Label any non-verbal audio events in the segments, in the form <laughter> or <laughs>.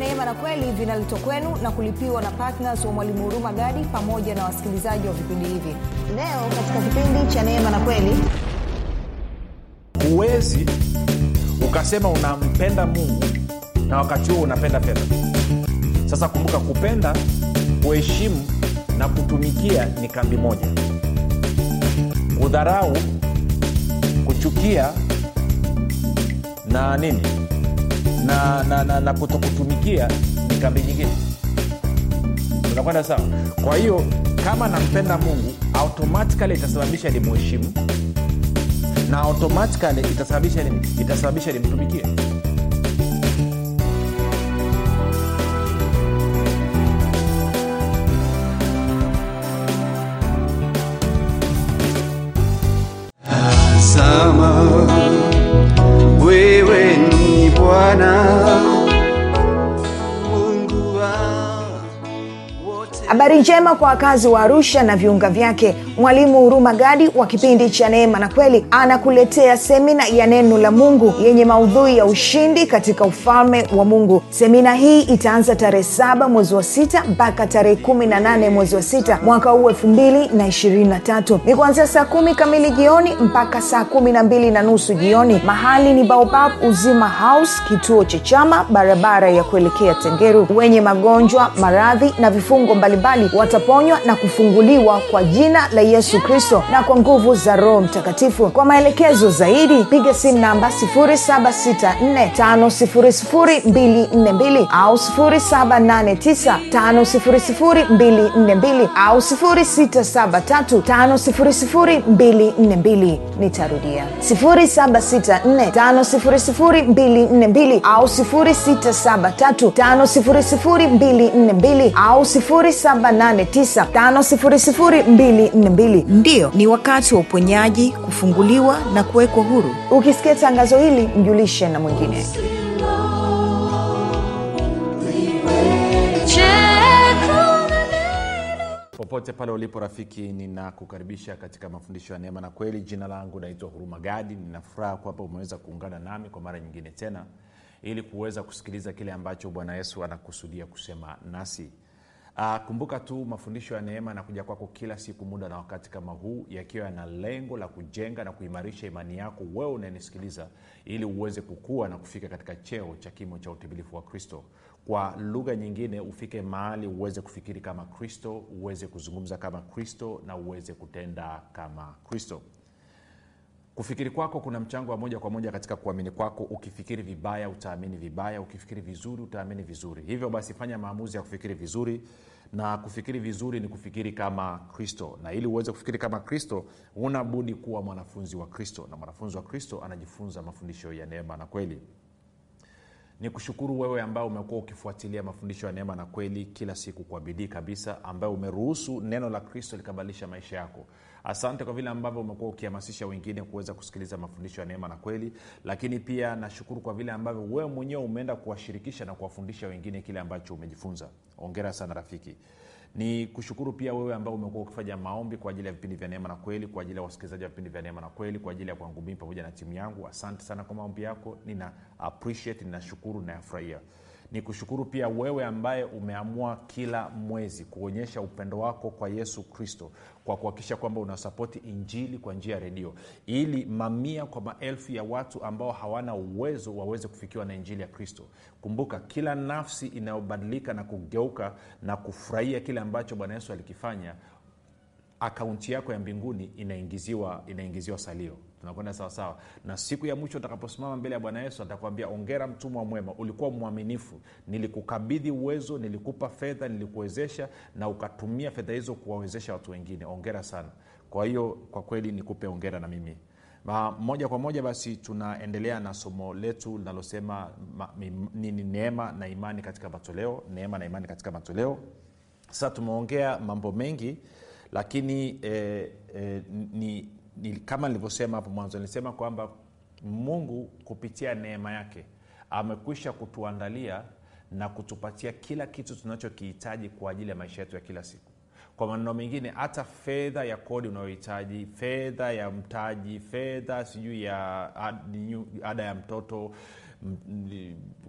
neema na kweli vinaletwa kwenu na kulipiwa na ptns wa mwalimu huruma gadi pamoja na wasikilizaji wa vipindi hivi. Leo katika kipindi cha neema na kweli huwezi ukasema unampenda mungu na wakati huo unapenda fedha. Sasa kumbuka kupenda kuheshimu na kutumikia ni kambi moja. Kudharau kuchukia na nini na, na, na, na kutokutumikia ni kambi nyingine. Unakwenda sawa? Kwa hiyo kama nampenda mungu automatikali itasababisha nimuheshimu na automatikali itasababisha nini itasababisha nimtumikie njema kwa wakazi wa arusha na viunga vyake. Mwalimu huruma gadi wa kipindi cha neema na kweli anakuletea semina ya neno la mungu yenye maudhui ya ushindi katika ufalme wa mungu. Semina hii itaanza tarehe saba mwezi wa sita mpaka tarehe kumi na nane mwezi wa sita mwaka huu elfu mbili na ishirini na tatu. Ni kuanzia saa kumi kamili jioni mpaka saa kumi na mbili na nusu jioni. Mahali ni baobab uzima house kituo cha chama barabara ya kuelekea tengeru. Wenye magonjwa maradhi na vifungo mbalimbali wataponywa na kufunguliwa kwa jina la yesu kristo na kwa nguvu za roho mtakatifu. Kwa maelekezo zaidi piga simu namba 7645242 au 7895242 au 6735242 nitarudia. 7645242 au 6735242 au 7895242 ndiyo ni wakati wa uponyaji kufunguliwa na kuwekwa huru. Ukisikia tangazo hili mjulishe na mwingine. Popote pale ulipo rafiki ninakukaribisha katika mafundisho ya neema na kweli. Jina langu naitwa huruma gadi. Ninafuraha kwamba umeweza kuungana nami kwa mara nyingine tena ili kuweza kusikiliza kile ambacho bwana yesu anakusudia kusema nasi Uh, kumbuka tu mafundisho ya neema yanakuja kwako kila siku muda na wakati kama huu yakiwa yana lengo la kujenga na kuimarisha imani yako wewe unayenisikiliza ili uweze kukua na kufika katika cheo cha kimo cha utimilifu wa kristo. Kwa lugha nyingine ufike mahali uweze kufikiri kama kristo uweze kuzungumza kama kristo na uweze kutenda kama kristo kufikiri kwako kuna mchango wa moja kwa moja katika kuamini kwako. Ukifikiri vibaya utaamini vibaya. Ukifikiri vizuri utaamini vizuri. Hivyo basi fanya maamuzi ya kufikiri vizuri. Na kufikiri vizuri ni kufikiri kama kristo. Na ili uweze kufikiri kama kristo huna budi kuwa mwanafunzi wa kristo. Na mwanafunzi wa kristo anajifunza mafundisho ya neema na kweli. Ni kushukuru wewe ambao umekuwa ukifuatilia mafundisho ya neema na kweli kila siku kwa bidii kabisa ambayo umeruhusu neno la kristo likabadilisha maisha yako asante kwa vile ambavyo umekuwa ukihamasisha wengine kuweza kusikiliza mafundisho ya neema na kweli. Lakini pia nashukuru kwa vile ambavyo wewe mwenyewe umeenda kuwashirikisha na kuwafundisha wengine kile ambacho umejifunza. Ongera sana rafiki. Ni kushukuru pia wewe ambao umekuwa ukifanya maombi kwa ajili ya vipindi vya neema na kweli kwa ajili ya wasikilizaji wa vipindi vya neema na kweli kwa ajili ya kwangu mimi pamoja na timu yangu. Asante sana kwa maombi yako. Nina appreciate ninashukuru nayafurahia ni kushukuru pia wewe ambaye umeamua kila mwezi kuonyesha upendo wako kwa yesu kristo kwa kuhakikisha kwamba unasapoti injili kwa njia ya redio ili mamia kwa maelfu ya watu ambao hawana uwezo waweze kufikiwa na injili ya kristo. Kumbuka kila nafsi inayobadilika na kugeuka na kufurahia kile ambacho bwana yesu alikifanya akaunti yako ya mbinguni inaingiziwa inaingiziwa salio tunakwenda sawasawa na siku ya mwisho utakaposimama mbele ya bwana yesu atakwambia ongera mtumwa mwema ulikuwa mwaminifu. Nilikukabidhi uwezo nilikupa fedha nilikuwezesha na ukatumia fedha hizo kuwawezesha watu wengine. Ongera sana. Kwa hiyo kwa kweli nikupe ongera na mimi. Ma, moja kwa moja basi tunaendelea na somo letu linalosema nini neema na imani katika matoleo neema na imani katika matoleo. Sasa tumeongea mambo mengi lakini eh, eh, ni, kama nilivyosema hapo mwanzo nilisema kwamba mungu kupitia neema yake amekwisha kutuandalia na kutupatia kila kitu tunachokihitaji kwa ajili ya maisha yetu ya kila siku. Kwa maneno mengine hata fedha ya kodi unayohitaji fedha ya mtaji fedha sijui ya ada ya mtoto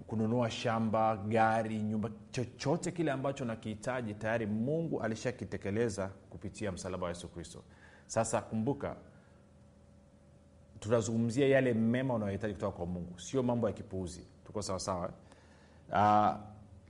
kununua shamba gari nyumba chochote kile ambacho nakihitaji tayari mungu alishakitekeleza kupitia msalaba wa yesu kristo. Sasa kumbuka tunazungumzia yale mema unayohitaji kutoka kwa mungu. Sio mambo ya kipuuzi. Tuko sawasawa uh,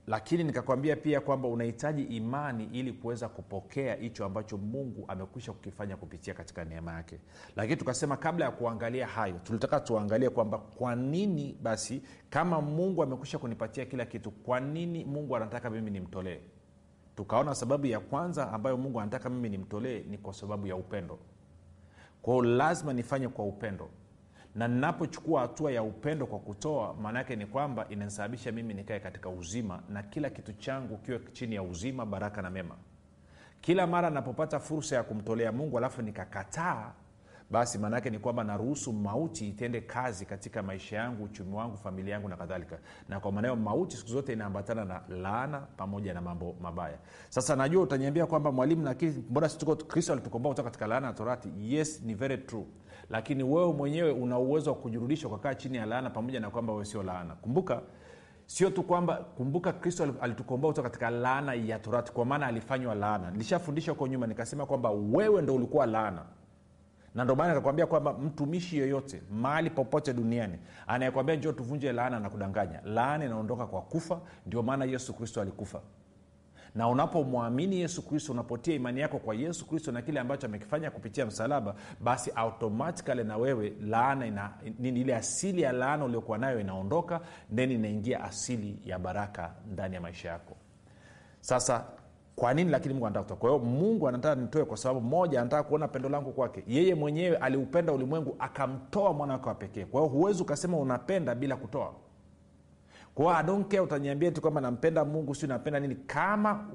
lakini nikakwambia pia kwamba unahitaji imani ili kuweza kupokea hicho ambacho mungu amekwisha kukifanya kupitia katika neema yake. Lakini tukasema kabla ya kuangalia hayo tulitaka tuangalie kwamba kwa nini basi kama mungu amekwisha kunipatia kila kitu kwa nini mungu anataka mimi nimtolee? Tukaona sababu ya kwanza ambayo mungu anataka mimi nimtolee ni kwa sababu ya upendo kwao lazima nifanye kwa upendo. Na ninapochukua hatua ya upendo kwa kutoa maana yake ni kwamba inanisababisha mimi nikae katika uzima na kila kitu changu kiwe chini ya uzima baraka na mema. Kila mara napopata fursa ya kumtolea mungu alafu nikakataa basi maanaake ni kwamba naruhusu mauti itende kazi katika maisha yangu uchumi wangu familia yangu na kadhalika. Na kwa maanao mauti siku zote inaambatana na laana pamoja na mambo mabaya. Sasa najua utaniambia kwamba mwalimu lakini mbona kristo alitukomboa kutoka katika laana ya torati? Yes ni very true. Lakini wewe mwenyewe una uwezo wa kujirudisha ukakaa chini ya laana pamoja na kwamba wewe sio laana. Kumbuka sio tu kwamba kumbuka kristo alitukomboa kutoka katika laana ya torati kwa maana alifanywa laana. Nilishafundisha huko nyuma nikasema kwamba wewe ndo ulikuwa laana na ndio maana nikakwambia kwamba mtumishi yoyote mahali popote duniani anayekwambia njo tuvunje laana na kudanganya laana inaondoka kwa kufa ndio maana yesu kristo alikufa. Na unapomwamini yesu kristo unapotia imani yako kwa yesu kristo na kile ambacho amekifanya kupitia msalaba basi automatikali na wewe laana ina, ile asili ya laana uliokuwa nayo inaondoka then inaingia asili ya baraka ndani ya maisha yako. Sasa kwa nini lakini mungu anataka kutoa? Kwa hiyo mungu anataka nitoe kwa sababu moja anataka kuona pendo langu kwake. Yeye mwenyewe aliupenda ulimwengu akamtoa mwana wake wa pekee. Kwa hiyo huwezi ukasema unapenda bila kutoa. Kwa hiyo adonkea utaniambia tu kwamba nampenda mungu si napenda nini. Kama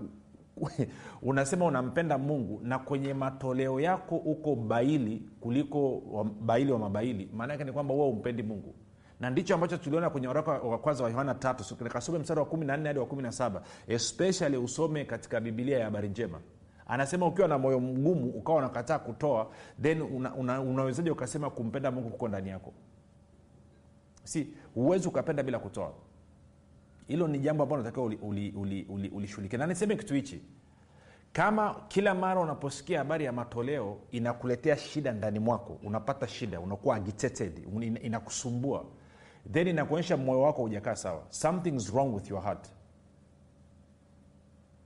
<laughs> unasema unampenda mungu na kwenye matoleo yako uko baili kuliko baili wa mabaili maana yake ni kwamba huwa umpendi mungu na ndicho ambacho tuliona kwenye waraka wa kwanza wa yohana tatu kasome mstari wa 14 hadi wa 17 especially usome katika bibilia ya habari njema. Anasema ukiwa na moyo mgumu ukawa unakataa kutoa then una, una, unawezaji ukasema kumpenda mungu kuko ndani yako? Si huwezi ukapenda bila kutoa. Hilo ni jambo ambalo natakiwa ulishughulikia uli, uli, uli, uli na niseme kitu hichi kama kila mara unaposikia habari ya matoleo inakuletea shida ndani mwako. Unapata shida unakuwa agitated inakusumbua then inakuonyesha moyo wako hujakaa sawa. Something's wrong with your heart.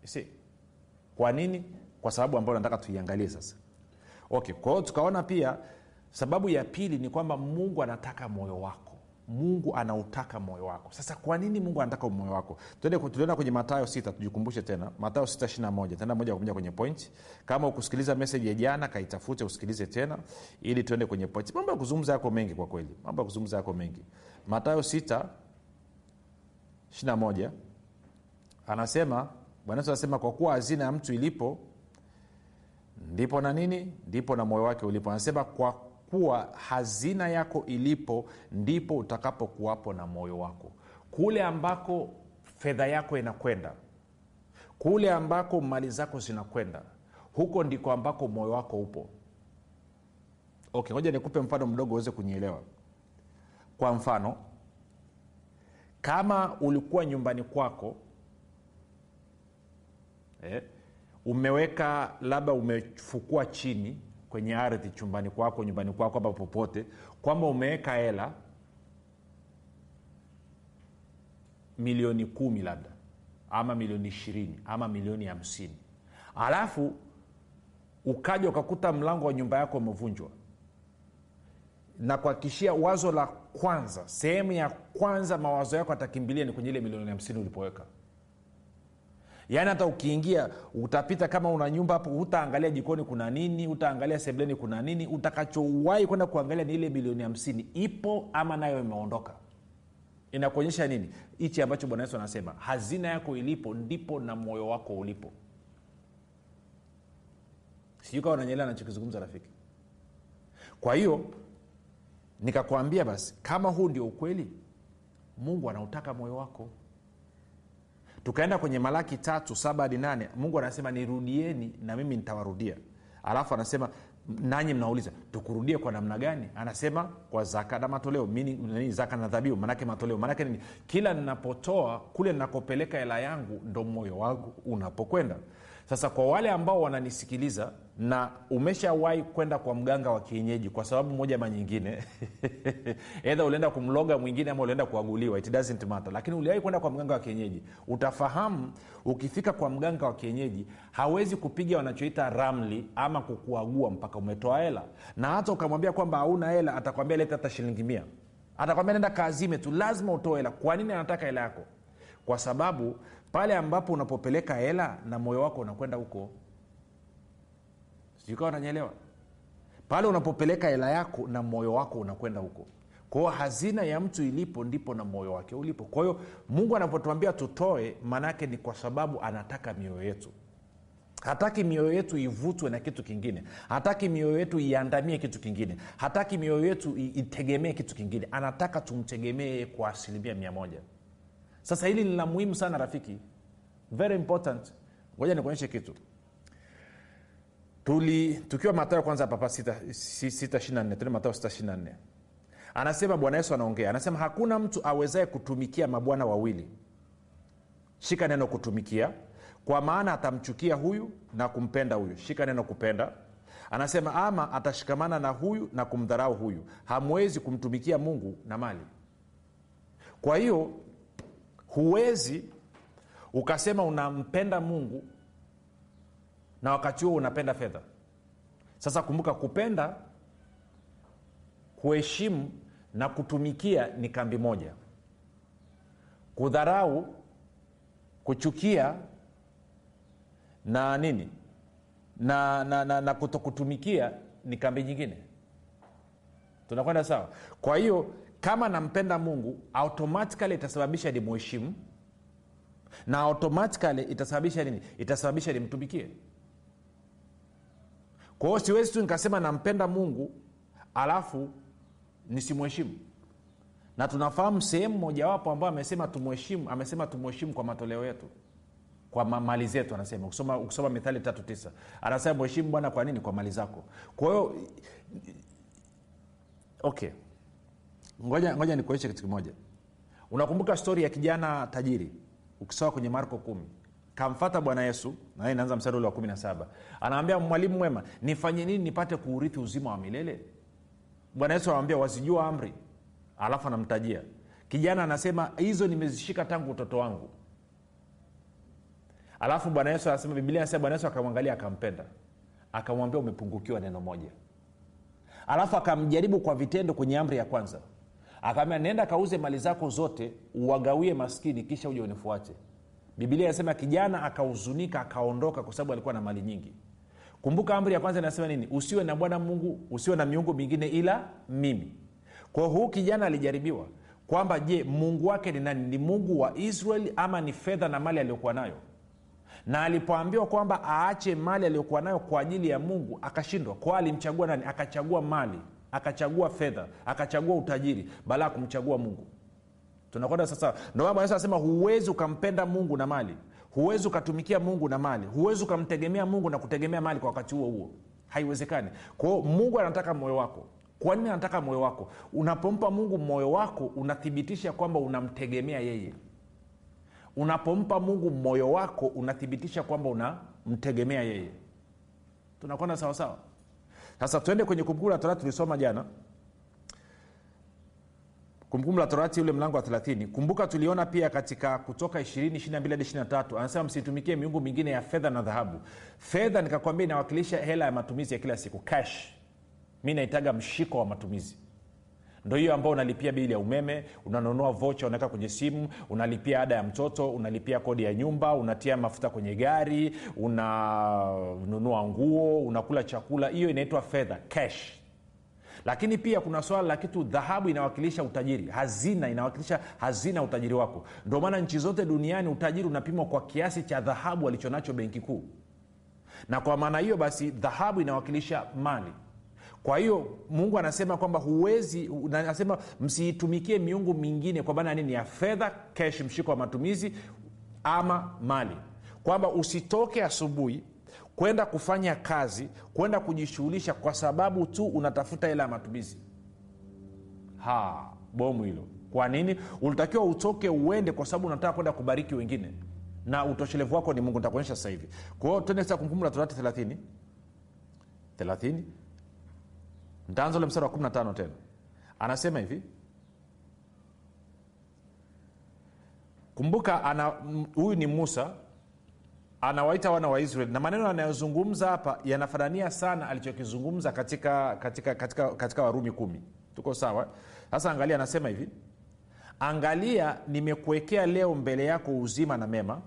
See? Kwa nini? Kwa sababu ambayo nataka tuiangalie sasa. Okay kwa tukaona pia sababu ya pili ni kwamba mungu anataka moyo wako. Mungu anautaka moyo wako. Sasa kwa nini mungu anataka moyo wako? Tulienda kwenye matayo sita tujikumbushe tena. Matayo sita ishina moja. Tenda moja kwa moja kwenye point. Kama ukusikiliza meseji ya jana kaitafute usikilize tena ili tuende kwenye point. Mambo ya kuzungumza yako mengi kwa kweli. Mambo ya kuzungumza yako mengi matayo sita ishina moja anasema bwana anasema kwa kuwa hazina ya mtu ilipo ndipo na nini? Ndipo na moyo wake ulipo. Anasema kwa kuwa hazina yako ilipo ndipo utakapokuwapo na moyo wako. Kule ambako fedha yako inakwenda kule ambako mali zako zinakwenda huko ndiko ambako moyo wako upo. Okay ngoja nikupe mfano mdogo uweze kunyielewa kwa mfano kama ulikuwa nyumbani kwako eh, umeweka labda umefukua chini kwenye ardhi chumbani kwako nyumbani kwako hapa popote kwamba umeweka hela milioni kumi labda ama milioni ishirini ama milioni hamsini. Alafu ukaja ukakuta mlango wa nyumba yako umevunjwa. Na kuhakikishia wazo la kwanza sehemu ya kwanza mawazo yako atakimbilia ni kwenye ile milioni hamsini ulipoweka. Yaani hata ukiingia utapita kama una nyumba hapo utaangalia jikoni kuna nini utaangalia sebleni kuna nini utakachowahi kwenda kuangalia ni ile milioni hamsini. Ipo ama nayo imeondoka? Inakuonyesha nini? Hichi ambacho bwana yesu anasema hazina yako ilipo ndipo na moyo wako ulipo. Sijui kawa unanyelea nachokizungumza rafiki. Kwa hiyo nikakwambia basi kama huu ndio ukweli mungu anautaka moyo wako. Tukaenda kwenye malaki tatu saba hadi nane mungu anasema nirudieni na mimi nitawarudia. Alafu anasema nanyi mnauliza tukurudie kwa namna gani? Anasema kwa zaka na matoleo. Mini, nini, zaka na dhabihu manake matoleo manake nini? Kila ninapotoa kule ninakopeleka hela yangu ndo moyo wangu unapokwenda. Sasa kwa wale ambao wananisikiliza na umeshawahi kwenda kwa mganga wa kienyeji kwa sababu moja ama nyingine? <laughs> Edha ulienda kumloga mwingine ama ulienda kuaguliwa. It doesn't matter. Lakini uliwahi kwenda kwa mganga wa kienyeji? Utafahamu ukifika kwa mganga wa kienyeji hawezi kupiga wanachoita ramli ama kukuagua mpaka umetoa hela. Na hata ukamwambia kwamba hauna hela atakwambia leta hata shilingi mia. Atakwambia nenda kaazime tu lazima utoe hela. Kwa nini anataka hela yako? Kwa sababu pale ambapo unapopeleka hela na moyo wako unakwenda huko sijukawa unanyelewa pale unapopeleka hela yako na moyo wako unakwenda huko. Kwao hazina ya mtu ilipo ndipo na moyo wake ulipo. Kwa hiyo mungu anapotuambia tutoe maanaake ni kwa sababu anataka mioyo yetu. Hataki mioyo yetu ivutwe na kitu kingine. Hataki mioyo yetu iandamie kitu kingine. Hataki mioyo yetu itegemee kitu kingine. Anataka tumtegemee kwa asilimia mia moja. Sasa hili ni la muhimu sana rafiki. Very important. Ngoja nikuonyeshe kitu tuli tukiwa matayo kwanza papa 624 tuli matayo 624 anasema bwana yesu anaongea. Anasema hakuna mtu awezaye kutumikia mabwana wawili. Shika neno kutumikia kwa maana atamchukia huyu na kumpenda huyu. Shika neno kupenda. Anasema ama atashikamana na huyu na kumdharau huyu. Hamwezi kumtumikia mungu na mali. Kwa hiyo huwezi ukasema unampenda mungu na wakati huo unapenda fedha. Sasa kumbuka kupenda kuheshimu na kutumikia ni kambi moja. Kudharau kuchukia na nini? Na, na, na, na kutokutumikia ni kambi nyingine. Tunakwenda sawa? Kwa hiyo kama nampenda mungu automatikali itasababisha ni muheshimu. Na automatikali itasababisha nini? Itasababisha nimtumikie kwa siwezi tu nikasema nampenda mungu alafu nisimheshimu. Na tunafahamu sehemu mojawapo ambayo amesema tumheshimu amesema tumheshimu kwa matoleo yetu kwa ma- mali zetu anasema. Ukisoma, ukisoma mithali tatu tisa anasema mheshimu bwana kwa nini? Kwa mali zako. Kwa hiyo okay. Ngoja, ngoja nikuonyeshe kitu kimoja. Unakumbuka stori ya kijana tajiri ukisoma kwenye marko kumi kamfata bwana yesu naye inaanza mstari ule wa kumi na saba. Anaambia mwalimu mwema nifanye nini nipate kuurithi uzima wa milele? Bwana yesu anamwambia wazijua amri alafu anamtajia. Kijana anasema hizo nimezishika tangu utoto wangu. Alafu bwana yesu anasema biblia anasema bwana yesu akamwangalia akampenda. Akamwambia umepungukiwa neno moja. Alafu akamjaribu kwa vitendo kwenye amri ya kwanza. Akaambia nenda kauze mali zako zote uwagawie maskini kisha uje unifuate biblia inasema kijana akahuzunika akaondoka kwa sababu alikuwa na mali nyingi. Kumbuka amri ya kwanza inasema nini? Usiwe na bwana mungu usiwe na miungu mingine ila mimi. Kwa huu kijana alijaribiwa kwamba je mungu wake ni nani? Ni mungu wa israeli ama ni fedha na mali aliyokuwa nayo? Na alipoambiwa kwamba aache mali aliyokuwa nayo kwa ajili ya mungu akashindwa. Kwa alimchagua nani? Akachagua mali akachagua fedha akachagua utajiri baada ya kumchagua mungu tunakwenda sasa. Ndomana yesu anasema huwezi ukampenda mungu na mali. Huwezi ukatumikia mungu na mali. Huwezi ukamtegemea mungu na kutegemea mali kwa wakati huo huo. Haiwezekani. Kwao mungu anataka moyo wako. Kwa nini anataka moyo wako? Unapompa mungu moyo wako unathibitisha kwamba unamtegemea yeye. Unapompa mungu moyo wako unathibitisha kwamba unamtegemea yeye. Tunakwenda sawasawa sasa tuende kwenye kumbukumbu la torati tulisoma jana kumbukumbu la torati ule mlango wa 30 kumbuka tuliona pia katika kutoka 22 anasema msitumikie miungu mingine ya fedha na dhahabu. Fedha nikakwambia inawakilisha hela ya matumizi ya kila siku cash. Mi naitaga mshiko wa matumizi. Ndo hiyo ambao unalipia bili ya umeme unanunua vocha unaweka kwenye simu unalipia ada ya mtoto unalipia kodi ya nyumba unatia mafuta kwenye gari unanunua nguo unakula chakula. Hiyo inaitwa fedha cash lakini pia kuna swala la kitu dhahabu inawakilisha utajiri. Hazina inawakilisha hazina utajiri wako. Ndio maana nchi zote duniani utajiri unapimwa kwa kiasi cha dhahabu alichonacho benki kuu. Na kwa maana hiyo basi dhahabu inawakilisha mali. Kwa hiyo mungu anasema kwamba huwezi anasema msiitumikie miungu mingine kwa maana nini? Ya fedha kesh mshiko wa matumizi ama mali. Kwamba usitoke asubuhi kwenda kufanya kazi kwenda kujishughulisha kwa sababu tu unatafuta hela ya matumizi. Ha bomu hilo. Kwa nini? Ulitakiwa utoke uende kwa sababu unataka kwenda kubariki wengine. Na utoshelevu wako ni mungu nitakuonyesha sasa hivi. Kwa hiyo tuende sasa kumbukumbu la torati 30 30 ntaanza ule mstari wa 15 tena. Anasema hivi. Kumbuka huyu ni musa anawaita wana wa israeli na maneno anayozungumza hapa yanafanania sana alichokizungumza katika katika katika, katika warumi kumi. Tuko sawa? Sasa angalia anasema hivi. Angalia nimekuwekea leo mbele yako uzima na mema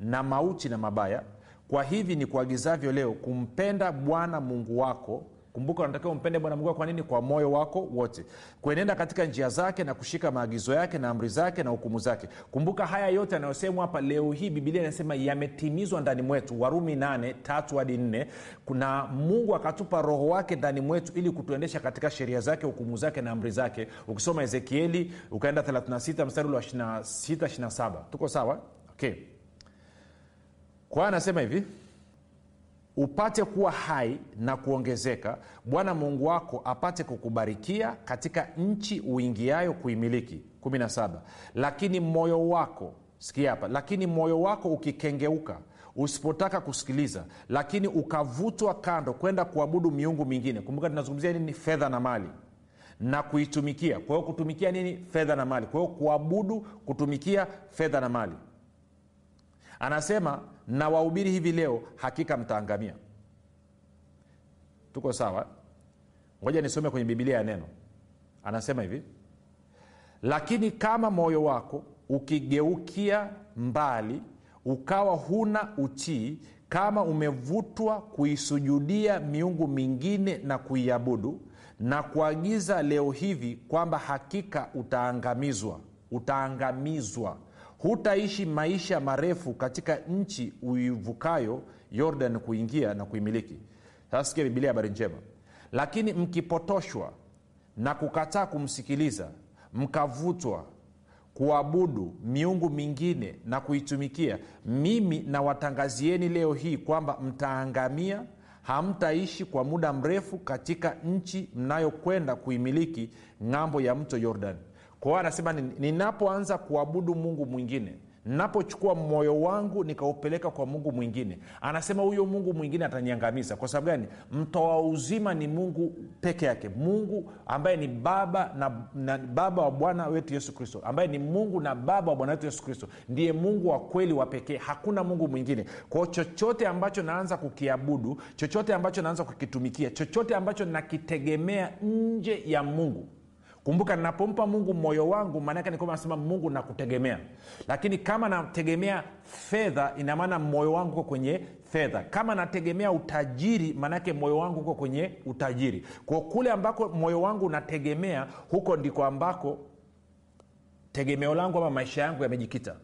na mauti na mabaya. Kwa hivi ni kuagizavyo leo kumpenda bwana mungu wako kumbuka unatakiwa umpende bwana mungu kwa nini? Kwa moyo wako wote. Kuenenda katika njia zake na kushika maagizo yake na amri zake na hukumu zake. Kumbuka haya yote yanayosemwa hapa leo hii bibilia inasema yametimizwa ndani mwetu. Warumi 8 tatu hadi 4 kuna mungu akatupa roho wake ndani mwetu ili kutuendesha katika sheria zake hukumu zake na amri zake. Ukisoma ezekieli ukaenda 36 mstari ule wa 26 27 tuko sawa? Okay. Kwa anasema hivi upate kuwa hai na kuongezeka bwana mungu wako apate kukubarikia katika nchi uingiayo kuimiliki. 17 lakini moyo wako sikia hapa lakini moyo wako ukikengeuka usipotaka kusikiliza lakini ukavutwa kando kwenda kuabudu miungu mingine. Kumbuka tunazungumzia nini? Fedha na mali. Na kuitumikia. Kwa hiyo kutumikia nini? Fedha na mali. Kwa hiyo kuabudu kutumikia fedha na mali. Anasema na wahubiri hivi leo hakika mtaangamia. Tuko sawa? Ngoja nisome kwenye bibilia ya neno. Anasema hivi lakini kama moyo wako ukigeukia mbali ukawa huna utii kama umevutwa kuisujudia miungu mingine na kuiabudu na kuagiza leo hivi kwamba hakika utaangamizwa utaangamizwa hutaishi maisha marefu katika nchi uivukayo yordan kuingia na kuimiliki. Sasa sikia bibilia habari njema. Lakini mkipotoshwa na kukataa kumsikiliza mkavutwa kuabudu miungu mingine na kuitumikia mimi nawatangazieni leo hii kwamba mtaangamia hamtaishi kwa muda mrefu katika nchi mnayokwenda kuimiliki ng'ambo ya mto yordan kwa hiyo anasema ninapoanza kuabudu mungu mwingine napochukua moyo wangu nikaupeleka kwa mungu mwingine. Anasema huyo mungu mwingine ataniangamiza. Kwa sababu gani? Mtoa uzima ni mungu peke yake. Mungu ambaye ni baba na, na baba wa bwana wetu yesu kristo. Ambaye ni mungu na baba wa bwana wetu yesu kristo. Ndiye mungu wa kweli wa pekee. Hakuna mungu mwingine. Kwao chochote ambacho naanza kukiabudu chochote ambacho naanza kukitumikia chochote ambacho nakitegemea nje ya mungu kumbuka ninapompa mungu moyo wangu maanake ni kwamba nasema mungu nakutegemea. Lakini kama nategemea fedha inamaana moyo wangu uko kwenye fedha. Kama nategemea utajiri maanaake moyo wangu uko kwenye utajiri. Kwa kule ambako moyo wangu unategemea huko ndiko ambako tegemeo langu ama maisha yangu yamejikita.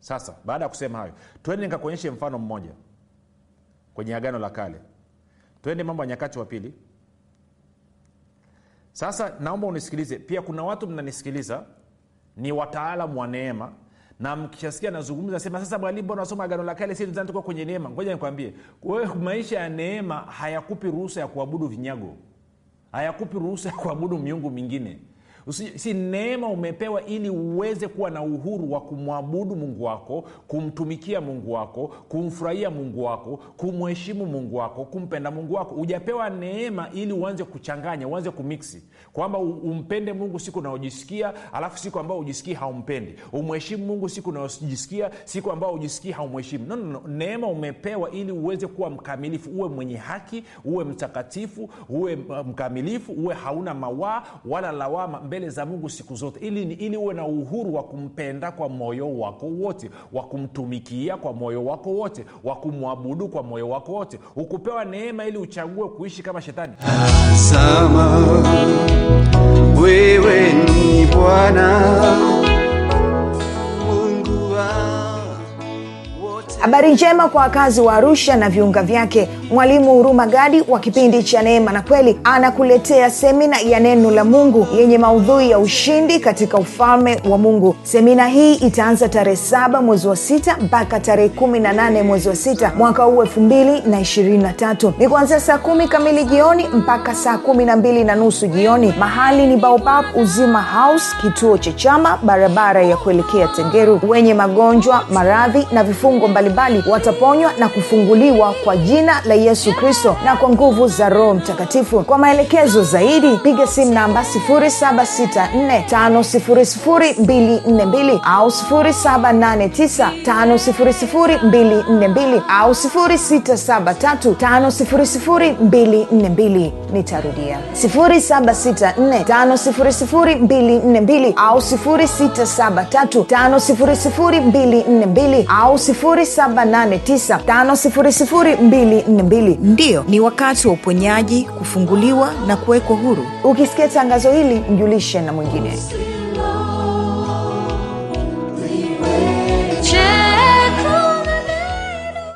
Sasa baada ya kusema hayo twende nikakuonyeshe mfano mmoja kwenye agano la kale. Twende mambo ya nyakati wa pili sasa naomba unisikilize. Pia kuna watu mnanisikiliza ni wataalamu wa neema na mkishasikia nazungumza sema sasa mwalimu bwana unasoma agano la kale? Si tuko kwenye neema. Ngoja nikwambie. Wewe maisha ya neema hayakupi ruhusa ya kuabudu vinyago. Hayakupi ruhusa ya kuabudu miungu mingine Si neema umepewa ili uweze kuwa na uhuru wa kumwabudu mungu wako kumtumikia mungu wako kumfurahia mungu wako kumheshimu mungu wako kumpenda mungu wako. Hujapewa neema ili uanze kuchanganya uanze kumiksi kwamba umpende mungu siku unaojisikia alafu siku ambao ujisikii haumpendi. Umheshimu mungu siku unaojisikia siku ambao ujisikii haumheshimu. No, no, no. neema umepewa ili uweze kuwa mkamilifu uwe mwenye haki uwe mtakatifu uwe uh, mkamilifu uwe hauna mawaa wala lawama mbele za mungu siku zote. Ili, ili uwe na uhuru wa kumpenda kwa moyo wako wote wa kumtumikia kwa moyo wako wote wa kumwabudu kwa moyo wako wote. Ukupewa neema ili uchague kuishi kama shetani. Tazama, wewe ni Bwana habari njema kwa wakazi wa arusha na viunga vyake. Mwalimu huruma gadi wa kipindi cha neema na kweli anakuletea semina ya neno la mungu yenye maudhui ya ushindi katika ufalme wa mungu. Semina hii itaanza tarehe saba mwezi wa sita mpaka tarehe kumi na nane mwezi wa sita mwaka huu elfu mbili na ishirini na tatu. Ni kuanzia saa kumi kamili jioni mpaka saa kumi na mbili na nusu jioni. Mahali ni baobab uzima house kituo cha chama barabara ya kuelekea tengeru. Wenye magonjwa maradhi na vifungo mbalimbali wataponywa na kufunguliwa kwa jina la yesu kristo na kwa nguvu za roho mtakatifu. Kwa maelekezo zaidi piga simu namba 7645242 au 7895242 au 6735242 nitarudia. 7645242 au 6735242 au 7895242 ndiyo ni wakati wa uponyaji kufunguliwa na kuwekwa huru. Ukisikia tangazo hili mjulishe na mwingine.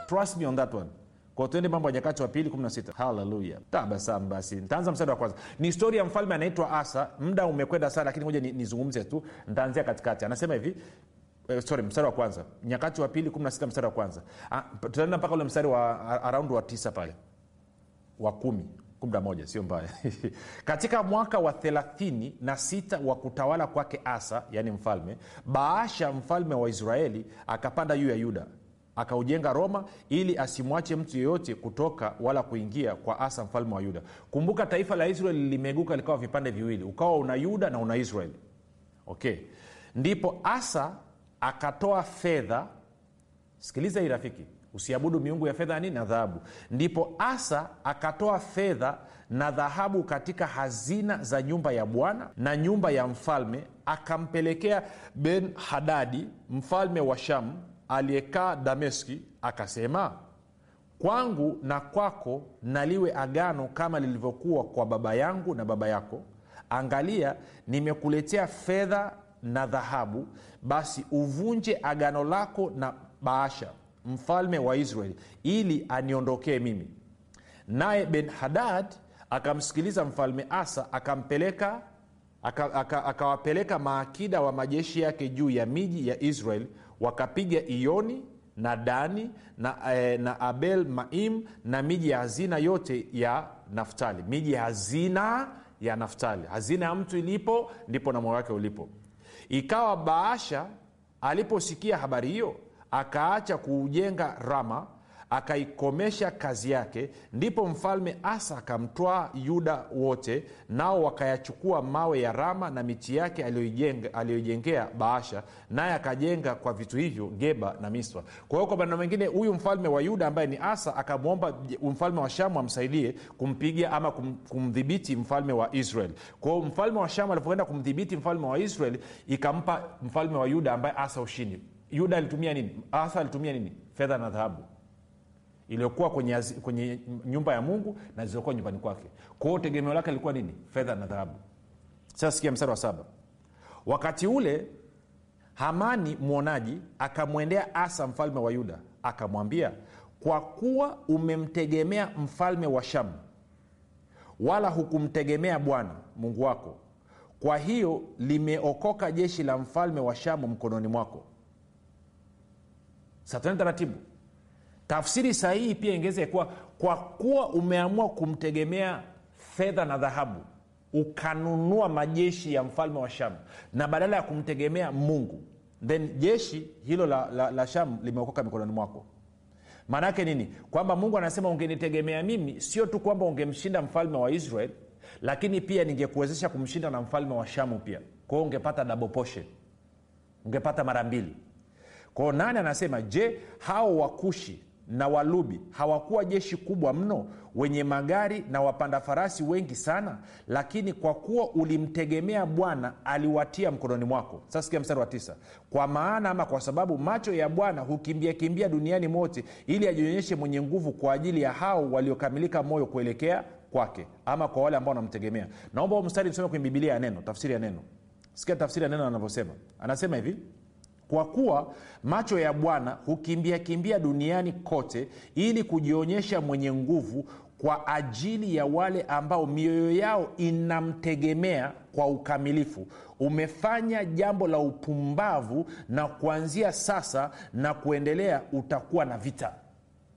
Trust me on that one. Kwa tuende mambo ya nyakati wa pili 16 haleluya tabasamu basi. Ntaanza msada wa kwanza. Ni historia ya mfalme anaitwa asa. Muda umekwenda sana lakini moja nizungumze tu. Ntaanzia katikati. Anasema hivi eh, sorry mstari wa kwanza. Nyakati wa pili 16 mstari wa kwanza. Ah, tutaenda mpaka ule mstari wa around wa tisa pale. Wa kumi moja sio mbaya. <laughs> Katika mwaka wa thelathini na sita wa kutawala kwake asa yani mfalme baasha mfalme wa israeli akapanda juu ya yuda. Akaujenga roma ili asimwache mtu yeyote kutoka wala kuingia kwa asa mfalme wa yuda. Kumbuka taifa la israeli limeguka likawa vipande viwili. Ukawa una yuda na una israeli. Okay. Ndipo asa akatoa fedha. Sikiliza hii rafiki usiabudu miungu ya fedha nini na dhahabu. Ndipo asa akatoa fedha na dhahabu katika hazina za nyumba ya bwana na nyumba ya mfalme akampelekea ben hadadi mfalme wa shamu aliyekaa dameski akasema kwangu na kwako naliwe agano kama lilivyokuwa kwa baba yangu na baba yako. Angalia nimekuletea fedha na dhahabu basi uvunje agano lako na baasha mfalme wa israeli ili aniondokee mimi. Naye ben hadad akamsikiliza mfalme asa akampeleka akawapeleka aka, aka maakida wa majeshi yake juu ya miji ya israel wakapiga ioni na dani na, eh, na abel maim na miji ya hazina yote ya naftali. Miji ya hazina ya naftali. Hazina ya mtu ilipo ndipo na moyo wake ulipo ikawa baasha aliposikia habari hiyo akaacha kuujenga rama akaikomesha kazi yake ndipo mfalme asa akamtwaa yuda wote nao wakayachukua mawe ya rama na miti yake aliyoijengea baasha naye akajenga kwa vitu hivyo geba na miswa. Kwa hiyo kwa maneno mengine huyu mfalme wa yuda ambaye ni asa akamwomba mfalme wa shamu amsaidie kumpiga ama kum, kumdhibiti mfalme wa israel. Kwao mfalme wa shamu alipoenda kumdhibiti mfalme wa israel ikampa mfalme wa yuda ambaye asa ushindi. Yuda alitumia nini? Asa alitumia nini? Fedha na dhahabu iliyokuwa kwenye, kwenye nyumba ya mungu na zilizokuwa nyumbani kwake. Kwa hiyo tegemeo lake lilikuwa nini? Fedha na dhahabu. Sasa sikia mstari wa saba. Wakati ule hamani mwonaji akamwendea asa mfalme wa yuda akamwambia kwa kuwa umemtegemea mfalme wa shamu wala hukumtegemea bwana mungu wako kwa hiyo limeokoka jeshi la mfalme wa shamu mkononi mwako. Satani taratibu tafsiri sahihi pia ingeweza kuwa kwa kuwa umeamua kumtegemea fedha na dhahabu ukanunua majeshi ya mfalme wa shamu na badala ya kumtegemea mungu then jeshi hilo la, la, la shamu limeokoka mikononi mwako. Maanaake nini? Kwamba mungu anasema ungenitegemea mimi sio tu kwamba ungemshinda mfalme wa israel lakini pia ningekuwezesha kumshinda na mfalme wa shamu pia. Kwao ungepata double ungepata mara mbili. Kwao nane anasema je hao wakushi na walubi hawakuwa jeshi kubwa mno wenye magari na wapanda farasi wengi sana lakini kwa kuwa ulimtegemea bwana aliwatia mkononi mwako. Sasa sikia mstari wa tisa. Kwa maana ama kwa sababu macho ya bwana hukimbia kimbia duniani mote ili ajionyeshe mwenye nguvu kwa ajili ya hao waliokamilika moyo kuelekea kwake ama kwa wale ambao wanamtegemea. Naomba mstari nisome kwenye bibilia ya neno tafsiri ya neno. Sikia tafsiri ya neno anavyosema. Anasema hivi kwa kuwa macho ya bwana hukimbia kimbia duniani kote ili kujionyesha mwenye nguvu kwa ajili ya wale ambao mioyo yao inamtegemea kwa ukamilifu. Umefanya jambo la upumbavu na kuanzia sasa na kuendelea utakuwa na vita.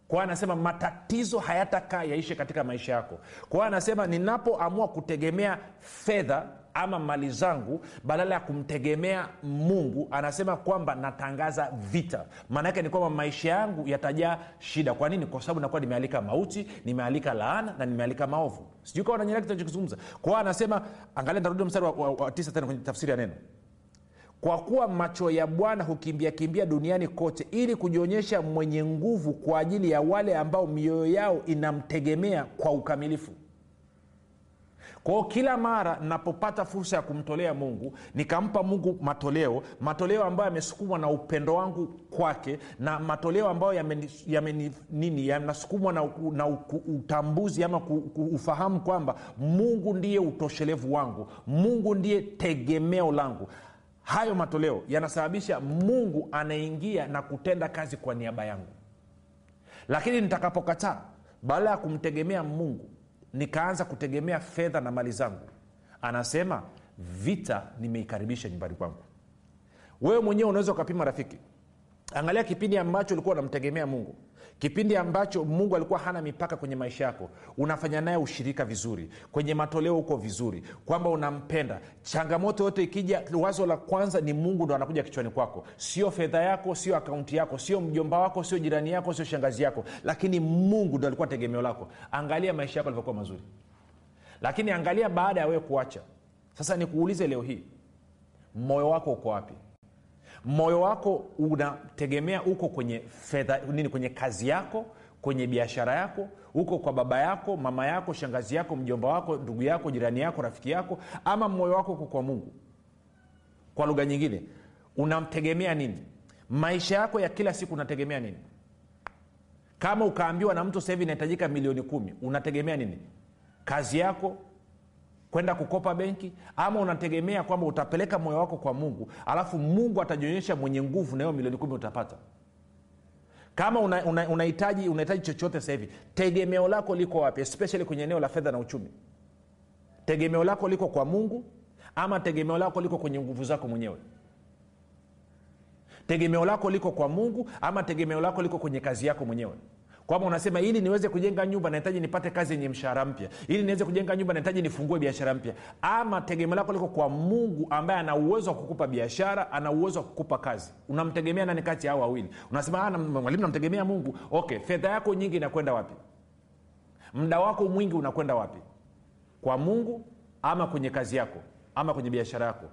Kwao anasema matatizo hayatakaa yaishe katika maisha yako. Kwao anasema ninapoamua kutegemea fedha ama mali zangu badala ya kumtegemea mungu anasema kwamba natangaza vita. Maanaake ni kwamba maisha yangu yatajaa shida. Kwa nini? Kwa sababu nakuwa nimealika mauti nimealika laana na nimealika maovu. Sijui kawa nanyelea kitachokizungumza kwa kwao anasema angalia ntarudi mstari wa, wa, wa tisa tena kwenye tafsiri ya neno. Kwa kuwa macho ya bwana hukimbia kimbia duniani kote ili kujionyesha mwenye nguvu kwa ajili ya wale ambao mioyo yao inamtegemea kwa ukamilifu kwao kila mara napopata fursa ya kumtolea mungu nikampa mungu matoleo matoleo ambayo yamesukumwa na upendo wangu kwake na matoleo ambayo yameni, nini yanasukumwa na, na utambuzi ama ufahamu kwamba mungu ndiye utoshelevu wangu mungu ndiye tegemeo langu. Hayo matoleo yanasababisha mungu anaingia na kutenda kazi kwa niaba yangu. Lakini nitakapokataa baada ya kumtegemea mungu nikaanza kutegemea fedha na mali zangu. Anasema vita nimeikaribisha nyumbani kwangu. Wewe mwenyewe unaweza ukapima rafiki angalia kipindi ambacho ulikuwa unamtegemea mungu. Kipindi ambacho mungu alikuwa hana mipaka kwenye maisha yako unafanya naye ushirika vizuri. Kwenye matoleo huko vizuri. Kwamba unampenda. Changamoto yote ikija wazo la kwanza ni mungu ndo anakuja kichwani kwako. Sio fedha yako sio akaunti yako sio mjomba wako sio jirani yako sio shangazi yako. Lakini mungu ndo alikuwa tegemeo lako. Angalia maisha yako alivyokuwa mazuri. Lakini angalia baada ya wewe kuacha. Sasa nikuulize leo hii moyo wako uko wapi moyo wako unategemea uko kwenye fedha nini kwenye kazi yako kwenye biashara yako huko kwa baba yako mama yako shangazi yako mjomba wako ndugu yako jirani yako rafiki yako ama moyo wako uko kwa mungu? Kwa lugha nyingine unamtegemea nini? Maisha yako ya kila siku unategemea nini? Kama ukaambiwa na mtu sahivi inahitajika milioni kumi unategemea nini? Kazi yako kwenda kukopa benki ama unategemea kwamba utapeleka moyo wako kwa mungu alafu mungu atajionyesha mwenye nguvu na hiyo milioni kumi utapata. Kama unahitaji una, una unahitaji chochote sasa hivi tegemeo lako liko wapi especially kwenye eneo la fedha na uchumi? Tegemeo lako liko kwa mungu ama tegemeo lako liko kwenye nguvu zako mwenyewe? Tegemeo lako liko kwa mungu ama tegemeo lako liko kwenye kazi yako mwenyewe kwamba unasema ili niweze kujenga nyumba nahitaji nipate kazi yenye mshahara mpya. Ili niweze kujenga nyumba nahitaji nifungue biashara mpya. Ama tegemeo lako liko kwa mungu ambaye ana uwezo wa kukupa biashara ana uwezo wa kukupa kazi. Unamtegemea nani kati ya hao wawili? Unasema mwalimu namtegemea mungu. Okay fedha yako nyingi inakwenda wapi? Muda wako mwingi unakwenda wapi? Kwa mungu ama kwenye kazi yako ama kwenye biashara yako?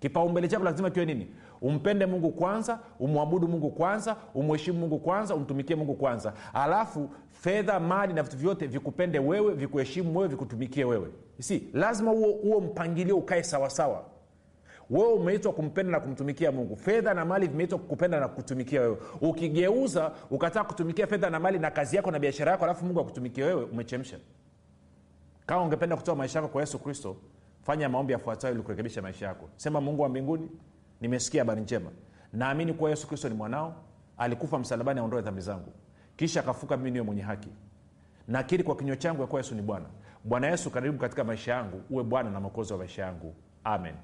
Kipaumbele chako lazima kiwe nini umpende mungu kwanza umwabudu mungu kwanza umheshimu mungu kwanza umtumikie mungu kwanza. Alafu fedha mali na vitu vyote vikupende wewe vikuheshimu wewe vikutumikie wewe. Si lazima huo, mpangilio ukae sawasawa wewe umeitwa kumpenda na kumtumikia mungu. Fedha na mali vimeitwa kukupenda na kutumikia wewe. Ukigeuza ukataa kutumikia fedha na mali na kazi yako na biashara yako alafu mungu akutumikia wewe umechemsha. Kama ungependa kutoa maisha yako kwa yesu kristo fanya maombi yafuatayo ili kurekebisha maisha yako. Sema mungu wa mbinguni nimesikia habari njema. Naamini kuwa yesu kristo ni mwanao alikufa msalabani aondoe dhambi zangu. Kisha akafuka mimi niwe mwenye haki. Nakiri kwa kinywa changu ya kuwa yesu ni bwana. Bwana yesu karibu katika maisha yangu. Uwe bwana na mwokozi wa maisha yangu. Amen.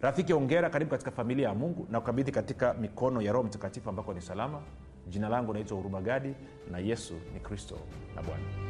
Rafiki ongera karibu katika familia ya mungu na kukabidhi katika mikono ya roho mtakatifu ambako ni salama. Jina langu naitwa huruma gadi na yesu ni kristo na bwana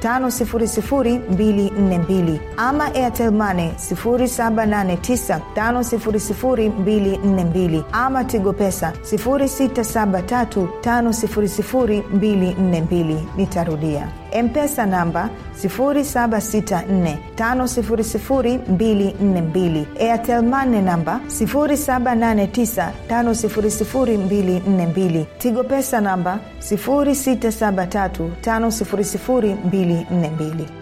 5242 ama airtelmane 7895242 ama tigo pesa 6735242 nitarudia. Mpesa namba 7645242 airtelmane namba 7895242 tigo pesa namba 6735242